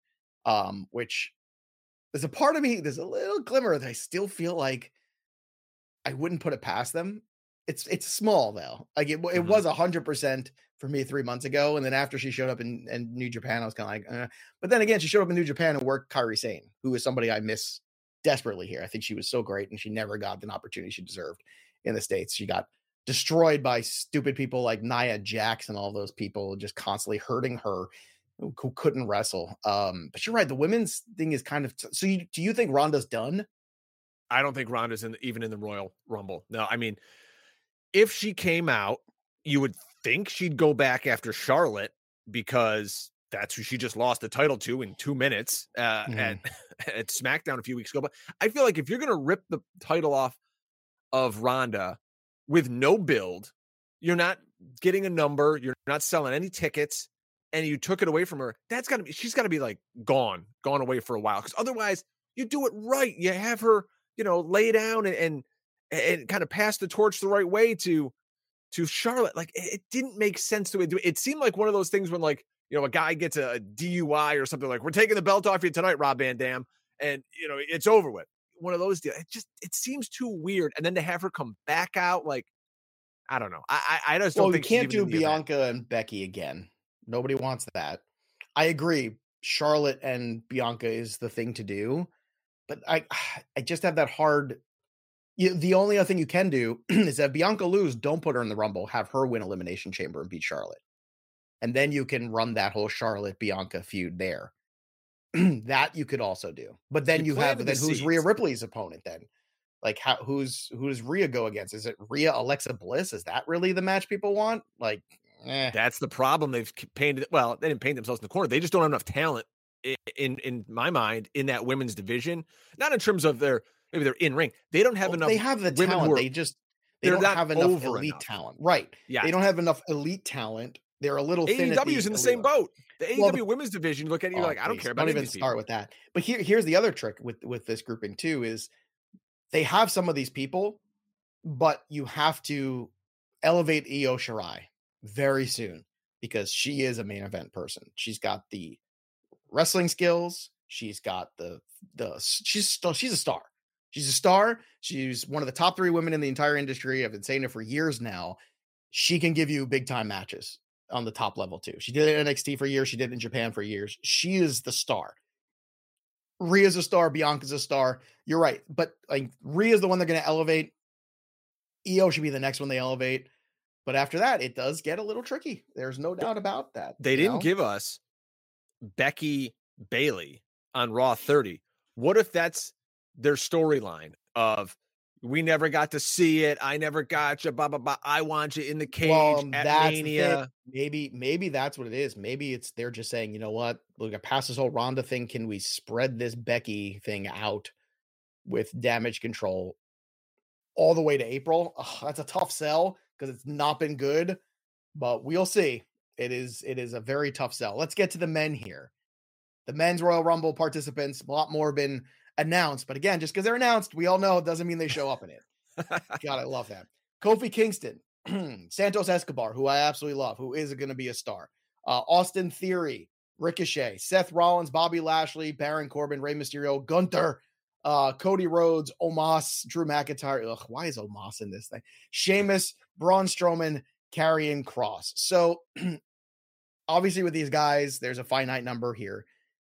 Um, which there's a part of me, there's a little glimmer that I still feel like I wouldn't put it past them. It's it's small though. Like it, wa- it Mhm. was a hundred percent for me three months ago, and then after she showed up in, in New Japan, I was kind of like, uh. but then again, she showed up in New Japan and worked Kairi Sane, who is somebody I miss desperately here. I think she was so great, and she never got an opportunity she deserved in the states. She got destroyed by stupid people like Nia and all those people just constantly hurting her who, who couldn't wrestle. Um, but you're right, the women's thing is kind of so. You, do you think Ronda's done? I don't think Ronda's in even in the Royal Rumble. No, I mean, if she came out, you would think she'd go back after Charlotte because that's who she just lost the title to in two minutes uh, at <laughs> at SmackDown a few weeks ago. But I feel like if you're gonna rip the title off of Ronda with no build, you're not getting a number, you're not selling any tickets, and you took it away from her. That's gotta be she's gotta be like gone, gone away for a while. Because otherwise, you do it right. You have her, you know, lay down and and, and kind of pass the torch the right way to to Charlotte. Like it, it didn't make sense to it. It seemed like one of those things when like you know a guy gets a, DUI or something like we're taking the belt off you tonight, Rob Van Dam, and you know it's over with. One of those deals. It just it seems too weird. And then to have her come back out like I don't know. I I, I just don't Well, think she's can't do the event. Bianca and Becky again. Nobody wants that. I agree. Charlotte and Bianca is the thing to do, but I <sighs> I just have that hard. You, the only other thing you can do <clears throat> is that Bianca lose. Don't put her in the Rumble. Have her win Elimination Chamber and beat Charlotte, and then you can run that whole Charlotte Bianca feud there. <clears throat> that you could also do, but then You you, have then the who's Rhea. Ripley's opponent then? Like how who's who's Rhea go against? Is it Rhea Alexa Bliss? Is that really the match people want? Like, eh. That's the problem. They've painted. Well, they didn't paint themselves in the corner. They just don't have enough talent in in my mind in that women's division. Not in terms of their maybe they're in ring. They don't have Well, enough. They have the women talent. are- They just they don't have enough elite enough. talent. Right. Yeah, They don't have enough elite talent. They're a little thin. AEW is in the same boat. The AEW Well, the- women's division. You look at it, you're Oh, like, I don't please, care about Don't even start people. with that. But here, here's the other trick with with this grouping too is they have some of these people, but you have to elevate Io Shirai very soon because she is a main event person. She's got the wrestling skills. She's got the the she's st- she's a star. She's a star. She's one of the top three women in the entire industry. I've been saying it for years now. She can give you big time matches on the top level too. She did it in NXT for years. She did it in Japan for years. She is the star. Rhea's a star. Bianca's a star. You're right, but like Rhea's the one they're going to elevate. Io should be the next one they elevate. But after that, it does get a little tricky. There's no doubt about that. They didn't know? give us Becky Bayley on Raw 30. What if that's their storyline of we never got to see it. I never got you. Blah blah blah. I want you in the cage Well, at that's. Mania. Maybe, maybe that's what it is. Maybe it's they're just saying, you know what? Look, at past this whole Ronda thing. Can we spread this Becky thing out with Damage CTRL all the way to April? Ugh, that's a tough sell because it's not been good, but we'll see. It is it is a very tough sell. Let's get to the men here. The men's Royal Rumble participants, a lot more have been announced, but again, just because they're announced, we all know it doesn't mean they show up in it. <laughs> God, I love that. Kofi Kingston, <clears throat> Santos Escobar, who I absolutely love, who is going to be a star. Uh, Austin Theory, Ricochet, Seth Rollins, Bobby Lashley, Baron Corbin, Rey Mysterio, Gunther, uh, Cody Rhodes, Omos, Drew McIntyre. Ugh, why is Omos in this thing? Sheamus, Braun Strowman, Karrion Kross. So <clears throat> obviously, with these guys, there's a finite number here.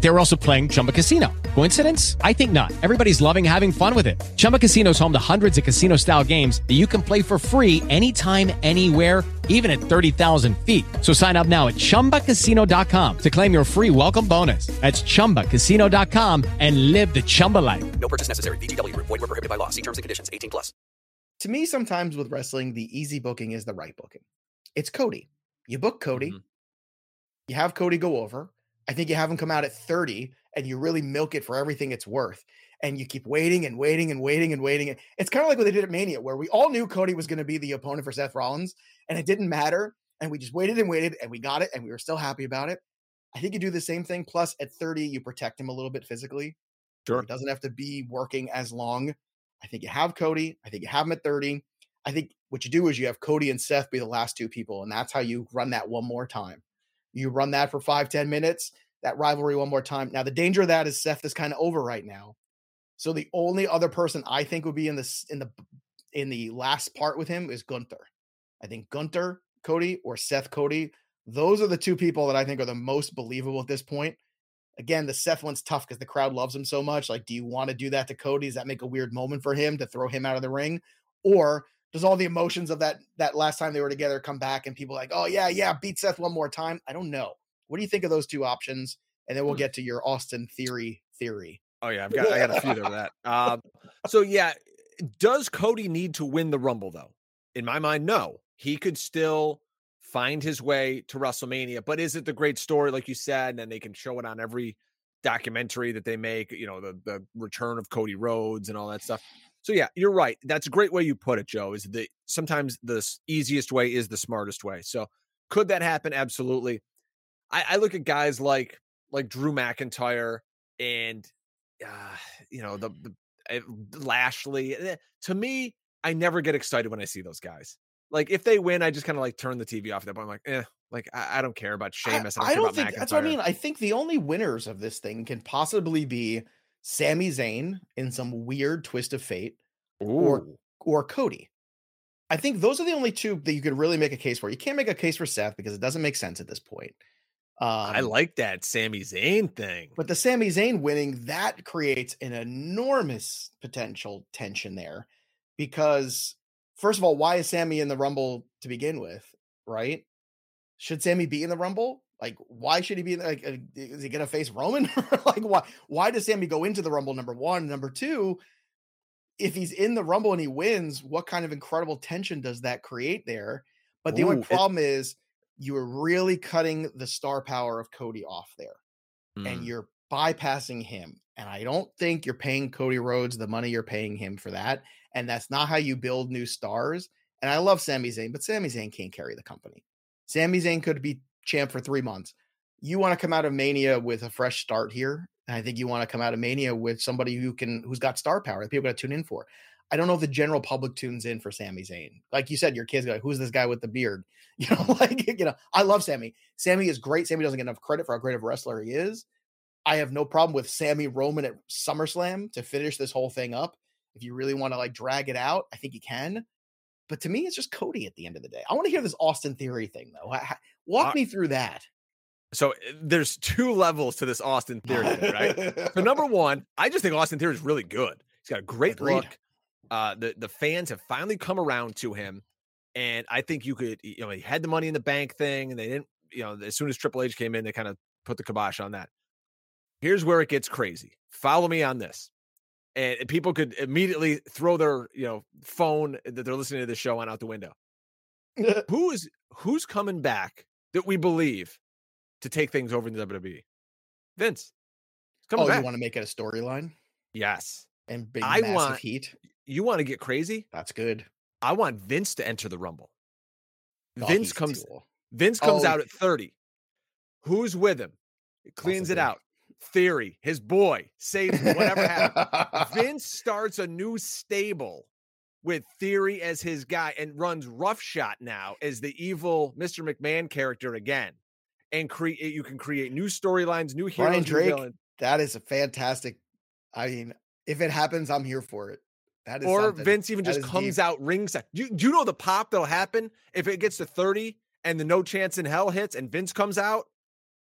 They were also playing Chumba Casino. Coincidence? I think not. Everybody's loving having fun with it. Chumba Casino is home to hundreds of casino style games that you can play for free anytime, anywhere, even at 30,000 feet. So sign up now at chumbacasino.com to claim your free welcome bonus. That's chumbacasino.com and live the Chumba life. No purchase necessary. VGW Group. Void were prohibited by law. See terms and conditions. 18 plus. To me, sometimes with wrestling, the easy booking is the right booking. It's Cody. You book Cody, mm-hmm. you have Cody go over. I think you have him come out at 30 and you really milk it for everything it's worth. And you keep waiting and waiting and waiting and waiting. It's kind of like what they did at Mania, where we all knew Cody was going to be the opponent for Seth Rollins, and it didn't matter and we just waited and waited and we got it and we were still happy about it. I think you do the same thing. Plus, at 30, you protect him a little bit physically. Sure. He doesn't have to be working as long. I think you have Cody. I think you have him at 30. I think what you do is you have Cody and Seth be the last two people, and that's how you run that one more time. You run that for five, ten minutes, that rivalry one more time. Now, the danger of that is Seth is kind of over right now. So the only other person I think would be in this in the in the last part with him is Gunther. I think Gunther Cody or Seth Cody. Those are the two people that I think are the most believable at this point. Again, the Seth one's tough because the crowd loves him so much. Like, do you want to do that to Cody? Does that make a weird moment for him to throw him out of the ring? Or does all the emotions of that that last time they were together come back and people like, oh yeah, yeah, beat Seth one more time? I don't know. What do you think of those two options? And then we'll hmm. get to your Austin theory theory. Oh yeah, I've got I got a few of that. <laughs> Um, so yeah, does Cody need to win the Rumble though? In my mind, no. He could still find his way to WrestleMania, but is it the great story like you said? And then they can show it on every documentary that they make. You know, the the return of Cody Rhodes and all that stuff. So yeah, you're right. That's a great way you put it, Joe. Is the sometimes the easiest way is the smartest way. So could that happen? Absolutely. I, I look at guys like like Drew McIntyre and uh, you know the, the uh, Lashley. Eh, to me, I never get excited when I see those guys. Like if they win, I just kind of like turn the TV off. At that point, I'm like, eh, like I, I don't care about Sheamus. I, I don't, I don't think McIntyre. that's what I mean. I think the only winners of this thing can possibly be Sami Zayn in some weird twist of fate, Ooh. or or Cody. I think those are the only two that you could really make a case for. You can't make a case for Seth because it doesn't make sense at this point. Um, I like that Sami Zayn thing. But the Sami Zayn winning, that creates an enormous potential tension there. Because, first of all, why is Sami in the Rumble to begin with? Right? Should Sami be in the Rumble? Like, why should he be like uh, is he gonna face Roman? <laughs> like, why why does Sami go into the Rumble? Number one. Number two, if he's in the Rumble and he wins, what kind of incredible tension does that create there? But the Ooh, only problem it, is you are really cutting the star power of Cody off there. Mm. And you're bypassing him. And I don't think you're paying Cody Rhodes the money you're paying him for that. And that's not how you build new stars. And I love Sami Zayn, but Sami Zayn can't carry the company. Sami Zayn could be champ for three months. You want to come out of Mania with a fresh start here. And I think you want to come out of Mania with somebody who can who's got star power that people got to tune in for. I don't know if the general public tunes in for Sami Zayn. Like you said, your kids go, like, who's this guy with the beard? <laughs> You know, like, you know, I love Sami. Sami is great. Sami doesn't get enough credit for how great of a wrestler he is. I have no problem with Sami Roman at SummerSlam to finish this whole thing up. If you really want to like drag it out, I think you can. But to me, it's just Cody at the end of the day. I want to hear this Austin Theory thing though. Walk uh, me through that. So eh, there's two levels to this Austin Theory thing, right? so number <laughs> one, I just think Austin Theory is really good. He's got a great Agreed. look. Uh, the the fans have finally come around to him, and I think you could, you know, he had the money in the bank thing, and they didn't, you know, as soon as Triple H came in, they kind of put the kibosh on that. Here's where it gets crazy. Follow me on this, and people could immediately throw their, you know, phone that they're listening to the show on out the window. <laughs> who is who's coming back that we believe to take things over in the WWE? Vince. oh, back. you want to make it a storyline? Yes. And big I want heat you want to get crazy? That's good. I want Vince to enter the Rumble. Oh, Vince comes. Cool. Vince comes oh. out at thirty. Who's with him? cleans it out. Theory, his boy, saves whatever happened. <laughs> Vince starts a new stable with Theory as his guy and runs Roughshot now as the evil Mr. McMahon character again. And create eh, you can create new storylines, new heroes. Brian Drake, that is a fantastic. I mean, if it happens, I'm here for it. That is or something. Vince even that just comes deep. out ringside. Do, do you know the pop that'll happen if it gets to 30 and the no chance in hell hits and Vince comes out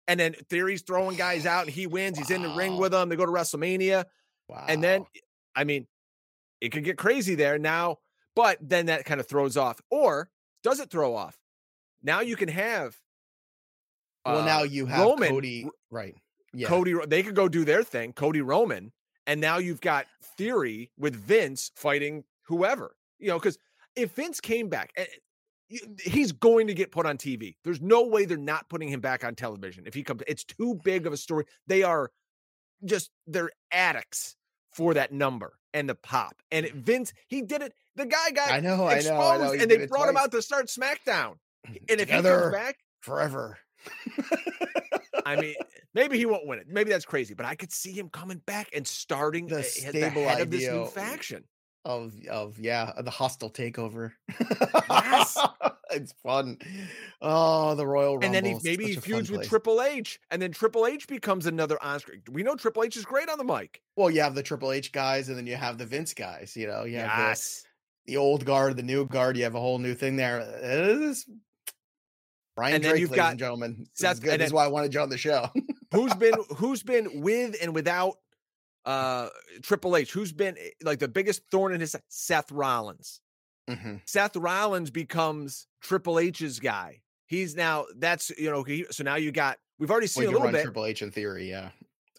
and then Theory's throwing guys out and he wins. Wow. He's in the ring with them. They go to WrestleMania. Wow. And then, I mean, it could get crazy there now, but then that kind of throws off. Or does it throw off? Now you can have. Well, uh, now you have Roman, Cody, right? Yeah. Cody, they could go do their thing. Cody Roman and now you've got Theory with Vince fighting whoever, you know, because if Vince came back, he's going to get put on TV. There's no way they're not putting him back on television. If he comes, it's too big of a story. They are just, they're addicts for that number and the pop. And mm. Vince, he did it. The guy got I know, exposed I know, I know. and they brought twice. him out to start SmackDown. And if he comes back forever. I mean, <laughs> maybe he won't win it. Maybe that's crazy, but I could see him coming back and starting the stable the head idea of this new faction. Of of yeah, the hostile takeover. Yes. <laughs> it's fun. Oh, the Royal Rumble. and then he maybe he feuds with. Triple H, and then Triple H becomes another Oscar. We know Triple H is great on the mic. Well, you have the Triple H guys, and then you have the Vince guys. You know, you have the- Yes. the, old guard, the new guard. You have a whole new thing there. It is Brian And Drake, you've ladies got and gentlemen. This is good. This is why I wanted you on the show. who's been <laughs> who's been with and without uh Triple H? Who's been eh, like the biggest thorn in his? Seth Rollins. Mhm. Seth Rollins becomes Triple H's guy. He's now that's you know he, so now you got we've already seen Well, a little run bit. Triple H in theory, yeah.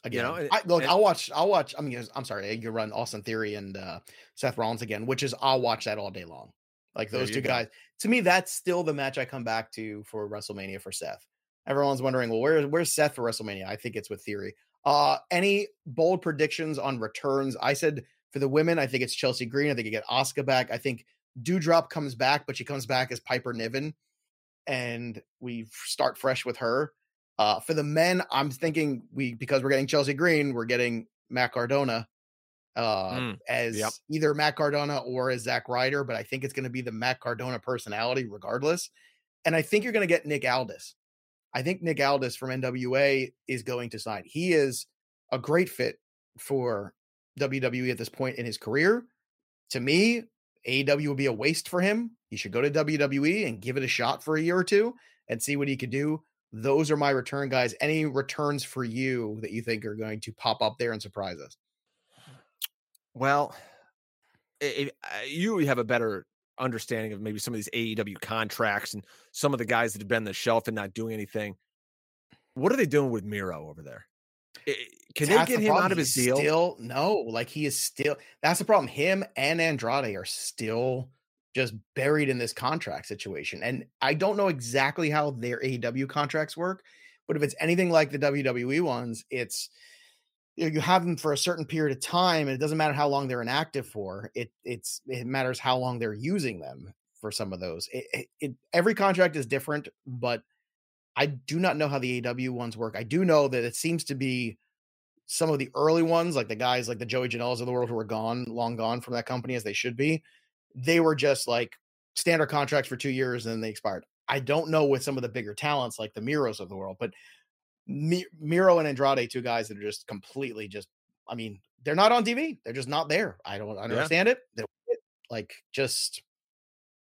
Again, know, and- I, look, and- I'll watch. I'll watch. I mean, I'm sorry, you run Austin Theory and uh, Seth Rollins again, which is I'll watch that all day long. Like those two go. guys. To me, that's still the match I come back to for WrestleMania for Seth. Everyone's wondering, well, where, where's Seth for WrestleMania? I think it's with Theory. Uh, any bold predictions on returns? I said for the women, I think it's Chelsea Green. I think you get Asuka back. I think Doudrop comes back, but she comes back as Piper Niven, and we start fresh with her. Uh, for the men, I'm thinking we because we're getting Chelsea Green, we're getting Matt Cardona uh, Mm, as yep. either Matt Cardona or as Zach Ryder, but I think it's going to be the Matt Cardona personality regardless. And I think you're going to get Nick Aldis. I think Nick Aldis from NWA is going to sign. He is a great fit for WWE at this point in his career. To me, AEW would be a waste for him. He should go to WWE and give it a shot for a year or two and see what he could do. Those are my return guys. Any returns for you that you think are going to pop up there and surprise us? Well, i- i- uh, you have a better understanding of maybe some of these AEW contracts and some of the guys that have been on the shelf and not doing anything. What are they doing with Miro over there? Can they get the him out of his He's deal? Still, no, like he is still. That's the problem. Him and Andrade are still just buried in this contract situation, and I don't know exactly how their AEW contracts work. But if it's anything like the WWE ones, it's you, have them for a certain period of time, and it doesn't matter how long they're inactive for. It it's it matters how long they're using them for some of those. It, it, it every contract is different, but I do not know how the AW ones work. I do know that it seems to be some of the early ones, like the guys like the Joey Janelas of the world who are gone, long gone from that company as they should be. They were just like standard contracts for two years and then they expired. I don't know with some of the bigger talents like the Miros of the world, but Miro and Andrade, two guys that are just completely just, I mean, they're not on TV. They're just not there. I don't, don't Yeah. understand it. They're like just,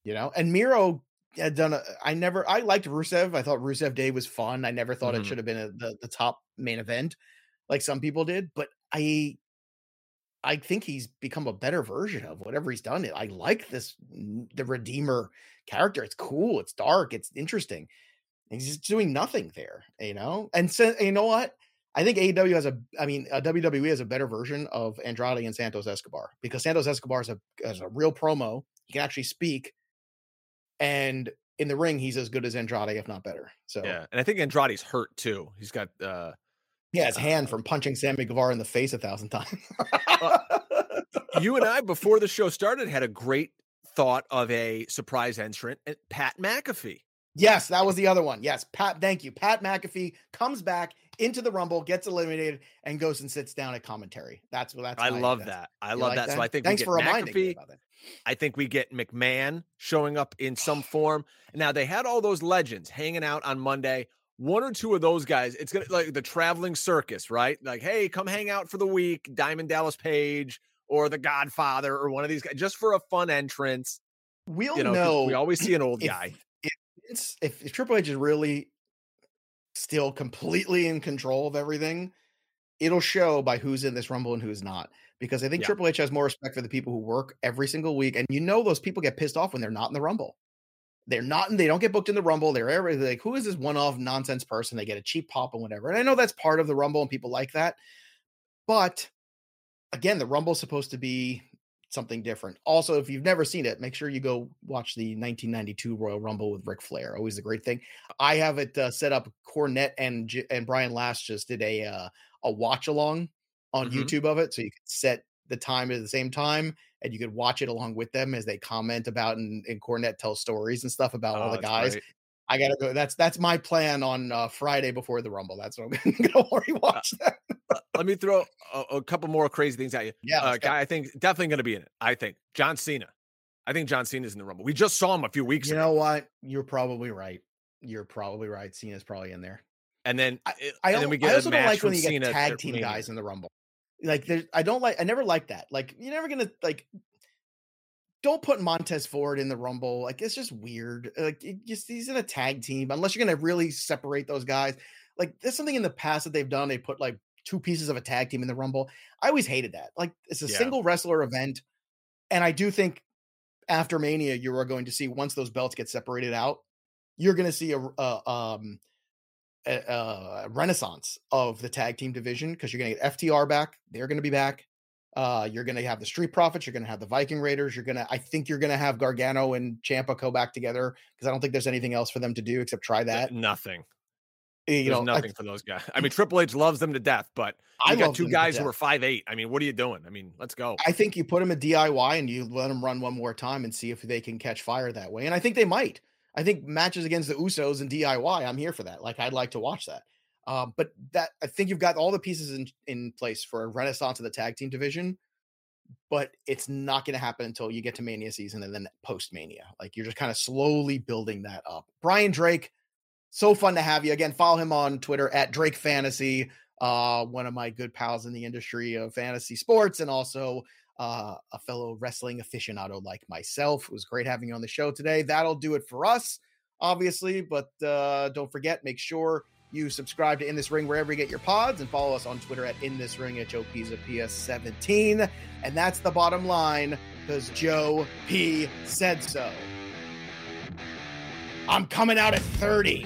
you know, and Miro had done a, I never, I liked Rusev. I thought Rusev Day was fun. I never thought Mhm. it should have been a, the, the top main event like some people did, but I, I think he's become a better version of whatever he's done. I like this, the Redeemer character. It's cool. It's dark. It's interesting. He's just doing nothing there, you know? And so, you know what? I think AEW has a, I mean, uh, WWE has a better version of Andrade and Santos Escobar because Santos Escobar is a, is a real promo. He can actually speak. And in the ring, he's as good as Andrade, if not better. So, Yeah, and I think Andrade's hurt too. He's got uh yeah, his hand from punching Sammy Guevara in the face a thousand times. <laughs> you and I before the show started had a great thought of a surprise entrant, uh, Pat McAfee. Yes, that was the other one. Yes, Pat. Thank you. Pat McAfee comes back into the Rumble, gets eliminated, and goes and sits down at commentary. That's what that's. I love that's- that. I love like that. So I think thanks we get for reminding me about that. I think we get McMahon showing up in some <sighs> form. Now they had all those legends hanging out on Monday. One or two of those guys, it's gonna like the traveling circus, right? Like, hey, come hang out for the week, Diamond Dallas Page or the Godfather or one of these guys, just for a fun entrance. We'll You know, know. we always see an old if- guy. If, if, if Triple H is really still completely in control of everything, it'll show by who's in this Rumble and who's not. Because I think Yeah. Triple H has more respect for the people who work every single week, and you know those people get pissed off when they're not in the Rumble. They're not, and they don't get booked in the Rumble. They're like, who is this one-off nonsense person? They get a cheap pop and whatever. And I know that's part of the Rumble, and people like that. But again, the Rumble's supposed to be something different. Also, if you've never seen it, make sure you go watch the 1992 Royal Rumble with Ric Flair. Always a great thing. I have it uh, set up. Cornette and J- and Brian Last just did a uh, a watch along on Mhm. YouTube of it, so you can set the time at the same time, and you could watch it along with them as they comment about and, and Cornette tells stories and stuff about all Oh, the guys. great. I gotta go. That's that's my plan on uh, Friday before the Rumble. That's what I'm <laughs> gonna rewatch that. Let me throw a, a, couple more crazy things at you. Yeah, uh, guy, I think definitely gonna be in it. I think John Cena. I think John Cena's in the Rumble. We just saw him a few weeks ago. you ago. know what? You're probably right. You're probably right. Cena's probably in there. And then I, and then we get I also don't like when you Cena get tag team guys in the Rumble. Like, there's, I don't like. I never like that. Like, you're never gonna like. Don't put Montez Ford in the Rumble. Like, it's just weird. Like, just he's in a tag team. Unless you're gonna really separate those guys. Like, there's something in the past that they've done. They put like two pieces of a tag team in the Rumble. I always hated that. Like, it's a yeah. single wrestler event, and I do think after Mania, you are going to see once those belts get separated out, you're going to see a, a um a, a, renaissance of the tag team division because you're going to get FTR back. They're going to be back. Uh, you're going to have the Street Profits. You're going to have the Viking Raiders. You're going to, I think you're going to have Gargano and Ciampa go back together because I don't think there's anything else for them to do except try that. Nothing. You There's know, nothing I, for those guys. I mean, Triple H loves them to death, but you I got two guys who are five eight. I mean, what are you doing? I mean, let's go. I think you put them in DIY and you let them run one more time and see if they can catch fire that way. And I think they might. I think matches against the Usos and DIY, I'm here for that. Like I'd like to watch that. Um, but that I think you've got all the pieces in, in place for a renaissance of the tag team division, but it's not going to happen until you get to Mania season and then post Mania. Like you're just kind of slowly building that up. Brian Drake, so fun to have you again. Follow him on Twitter at Drake Fantasy, uh, one of my good pals in the industry of fantasy sports, and also uh, a fellow wrestling aficionado like myself. It was great having you on the show today. That'll do it for us, obviously. But uh, don't forget, make sure you subscribe to In This Ring wherever you get your pods and follow us on Twitter at In This Ring at Joe Pisa PS17. And that's the bottom line because Joe P said so. I'm coming out at 30.